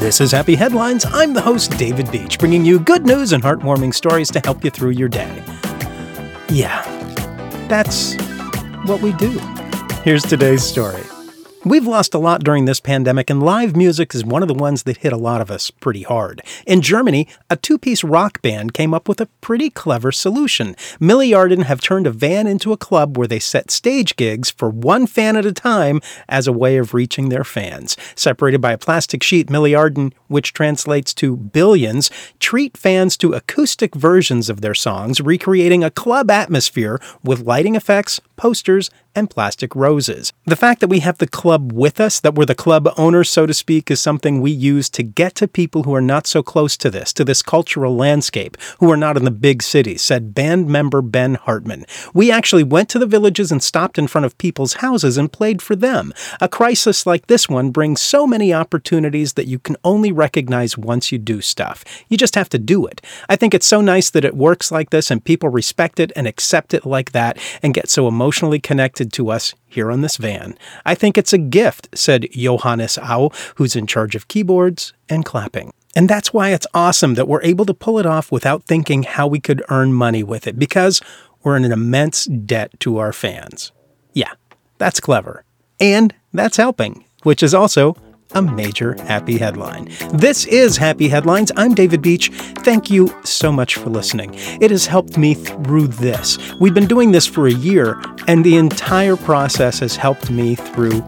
This is Happy Headlines. I'm the host, David Beach, bringing you good news and heartwarming stories to help you through your day. Yeah, that's what we do. Here's today's story. We've lost a lot during this pandemic, and live music is one of the ones that hit a lot of us pretty hard. In Germany, a two piece rock band came up with a pretty clever solution. Milliarden have turned a van into a club where they set stage gigs for one fan at a time as a way of reaching their fans. Separated by a plastic sheet, Milliarden, which translates to billions, treat fans to acoustic versions of their songs, recreating a club atmosphere with lighting effects, posters, and plastic roses. The fact that we have the club with us, that we're the club owners, so to speak, is something we use to get to people who are not so close to this, to this cultural landscape, who are not in the big cities, said band member Ben Hartmann. We actually went to the villages and stopped in front of people's houses and played for them. A crisis like this one brings so many opportunities that you can only recognize once you do stuff. You just have to do it. I think it's so nice that it works like this and people respect it and accept it like that and get so emotionally connected to us here on this van. I think it's a gift, said Johannes Au, who's in charge of keyboards and clapping. And that's why it's awesome that we're able to pull it off without thinking how we could earn money with it, because we're in an immense debt to our fans. Yeah, that's clever. And that's helping, which is also a major happy headline. This is Happy Headlines. I'm David Beach. Thank you so much for listening. It has helped me through this. We've been doing this for a year, and the entire process has helped me through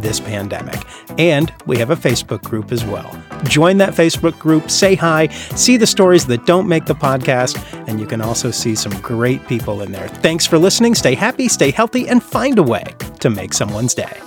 this pandemic. And we have a Facebook group as well. Join that Facebook group, say hi, see the stories that don't make the podcast, and you can also see some great people in there. Thanks for listening. Stay happy, stay healthy, and find a way to make someone's day.